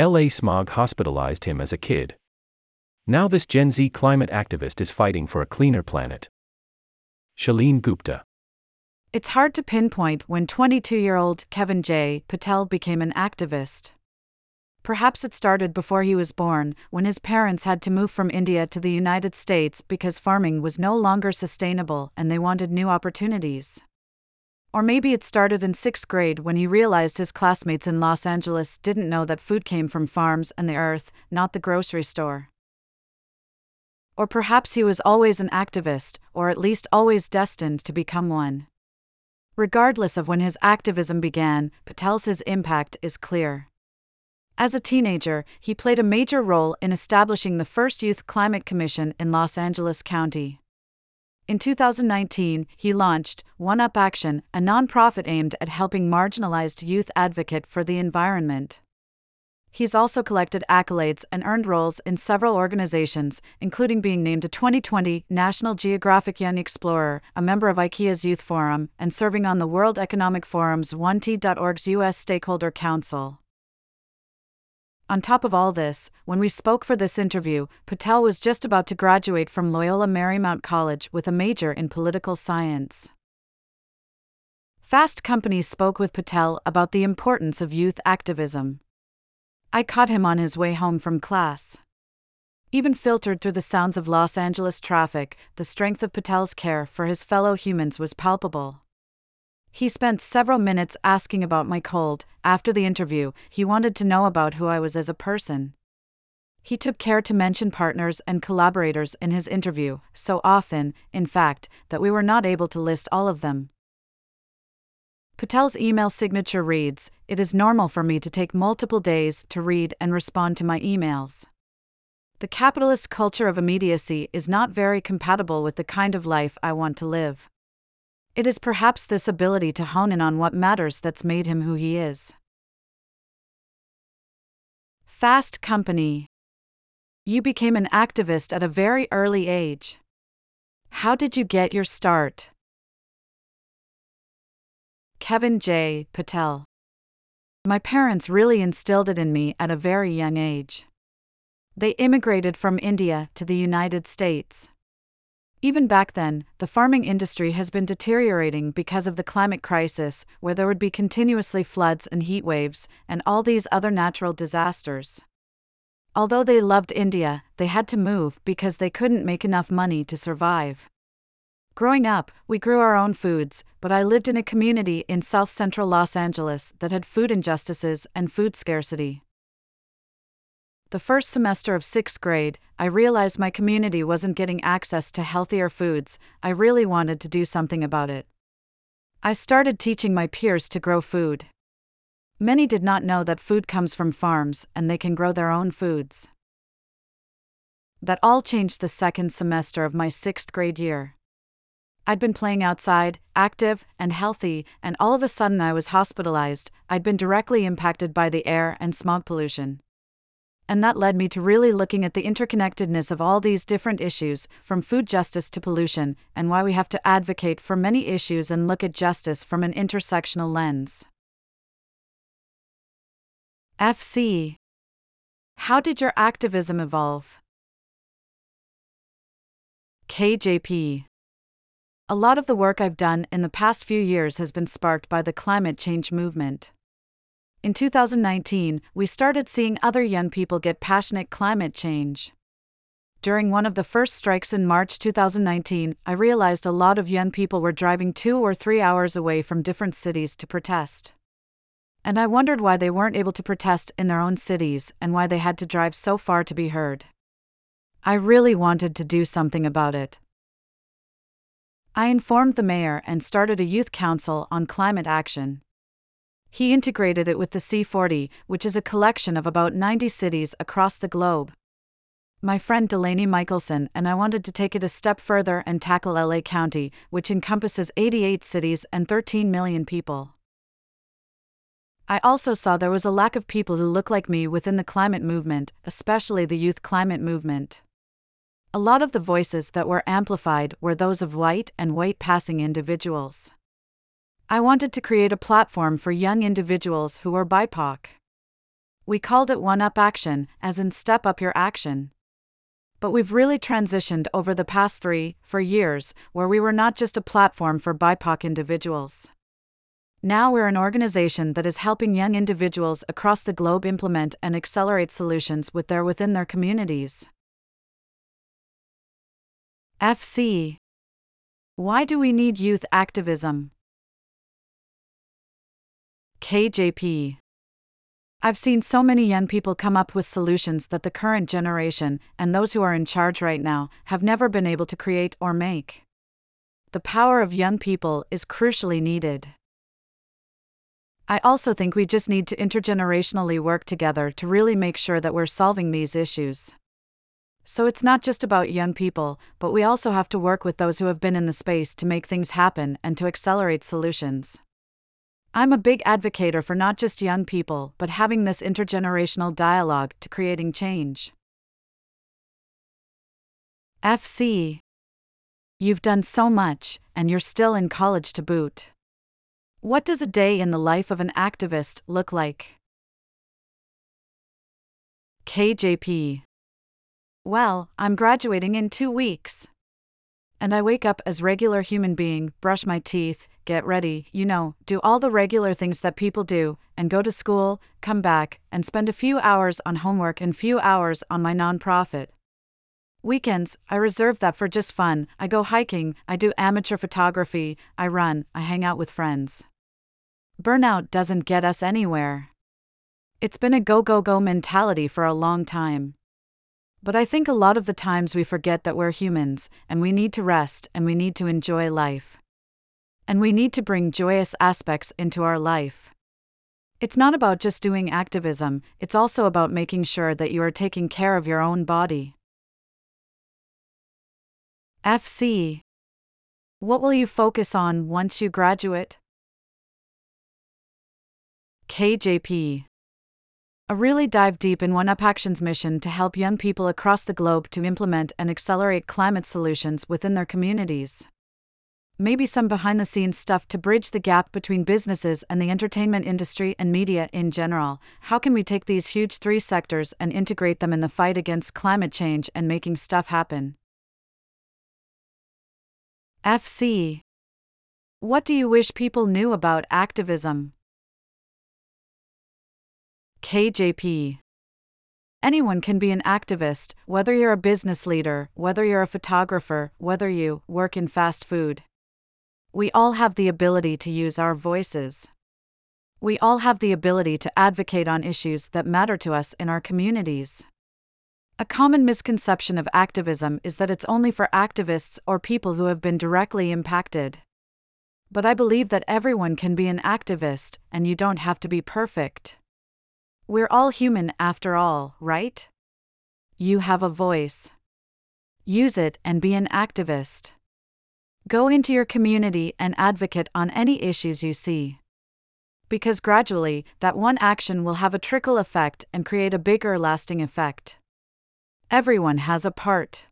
LA smog hospitalized him as a kid. Now this Gen Z climate activist is fighting for a cleaner planet. Shalene Gupta. It's hard to pinpoint when 22 year old Kevin J. Patel became an activist. Perhaps it started before he was born, when his parents had to move from India to the United States because farming was no longer sustainable and they wanted new opportunities. Or maybe it started in sixth grade when he realized his classmates in Los Angeles didn't know that food came from farms and the earth, not the grocery store. Or perhaps he was always an activist, or at least always destined to become one. Regardless of when his activism began, Patel's impact is clear. As a teenager, he played a major role in establishing the first Youth Climate Commission in Los Angeles County. In 2019, he launched One Up Action, a nonprofit aimed at helping marginalized youth advocate for the environment. He's also collected accolades and earned roles in several organizations, including being named a 2020 National Geographic Young Explorer, a member of IKEA's Youth Forum, and serving on the World Economic Forum's 1T.org's U.S. Stakeholder Council. On top of all this, when we spoke for this interview, Patel was just about to graduate from Loyola Marymount College with a major in political science. Fast Company spoke with Patel about the importance of youth activism. I caught him on his way home from class. Even filtered through the sounds of Los Angeles traffic, the strength of Patel's care for his fellow humans was palpable. He spent several minutes asking about my cold. After the interview, he wanted to know about who I was as a person. He took care to mention partners and collaborators in his interview, so often, in fact, that we were not able to list all of them. Patel's email signature reads It is normal for me to take multiple days to read and respond to my emails. The capitalist culture of immediacy is not very compatible with the kind of life I want to live. It is perhaps this ability to hone in on what matters that's made him who he is. Fast Company. You became an activist at a very early age. How did you get your start? Kevin J. Patel. My parents really instilled it in me at a very young age. They immigrated from India to the United States. Even back then, the farming industry has been deteriorating because of the climate crisis, where there would be continuously floods and heat waves, and all these other natural disasters. Although they loved India, they had to move because they couldn't make enough money to survive. Growing up, we grew our own foods, but I lived in a community in south central Los Angeles that had food injustices and food scarcity. The first semester of sixth grade, I realized my community wasn't getting access to healthier foods. I really wanted to do something about it. I started teaching my peers to grow food. Many did not know that food comes from farms and they can grow their own foods. That all changed the second semester of my sixth grade year. I'd been playing outside, active, and healthy, and all of a sudden I was hospitalized. I'd been directly impacted by the air and smog pollution and that led me to really looking at the interconnectedness of all these different issues, from food justice to pollution, and why we have to advocate for many issues and look at justice from an intersectional lens. FC How did your activism evolve? KJP A lot of the work I've done in the past few years has been sparked by the climate change movement. In 2019, we started seeing other young people get passionate climate change. During one of the first strikes in March 2019, I realized a lot of young people were driving two or three hours away from different cities to protest. And I wondered why they weren't able to protest in their own cities and why they had to drive so far to be heard. I really wanted to do something about it. I informed the mayor and started a youth council on climate action. He integrated it with the C40, which is a collection of about 90 cities across the globe. My friend Delaney Michelson and I wanted to take it a step further and tackle LA County, which encompasses 88 cities and 13 million people. I also saw there was a lack of people who look like me within the climate movement, especially the youth climate movement. A lot of the voices that were amplified were those of white and white passing individuals. I wanted to create a platform for young individuals who are BIPOC. We called it One Up Action, as in step up your action. But we've really transitioned over the past three, four years, where we were not just a platform for BIPOC individuals. Now we're an organization that is helping young individuals across the globe implement and accelerate solutions with their within their communities. FC Why do we need youth activism? KJP I've seen so many young people come up with solutions that the current generation, and those who are in charge right now, have never been able to create or make. The power of young people is crucially needed. I also think we just need to intergenerationally work together to really make sure that we're solving these issues. So it's not just about young people, but we also have to work with those who have been in the space to make things happen and to accelerate solutions. I'm a big advocate for not just young people, but having this intergenerational dialogue to creating change. FC. You've done so much, and you're still in college to boot. What does a day in the life of an activist look like? KJP. Well, I'm graduating in two weeks. And I wake up as regular human being, brush my teeth, get ready, you know, do all the regular things that people do, and go to school, come back, and spend a few hours on homework and few hours on my nonprofit. Weekends, I reserve that for just fun. I go hiking, I do amateur photography, I run, I hang out with friends burnout doesn't get us anywhere. It's been a go go go mentality for a long time. But I think a lot of the times we forget that we're humans, and we need to rest, and we need to enjoy life. And we need to bring joyous aspects into our life. It's not about just doing activism, it's also about making sure that you are taking care of your own body. FC What will you focus on once you graduate? KJP. A really dive deep in One Up Action's mission to help young people across the globe to implement and accelerate climate solutions within their communities. Maybe some behind the scenes stuff to bridge the gap between businesses and the entertainment industry and media in general. How can we take these huge three sectors and integrate them in the fight against climate change and making stuff happen? FC. What do you wish people knew about activism? KJP. Anyone can be an activist, whether you're a business leader, whether you're a photographer, whether you work in fast food. We all have the ability to use our voices. We all have the ability to advocate on issues that matter to us in our communities. A common misconception of activism is that it's only for activists or people who have been directly impacted. But I believe that everyone can be an activist, and you don't have to be perfect. We're all human after all, right? You have a voice. Use it and be an activist. Go into your community and advocate on any issues you see. Because gradually, that one action will have a trickle effect and create a bigger lasting effect. Everyone has a part.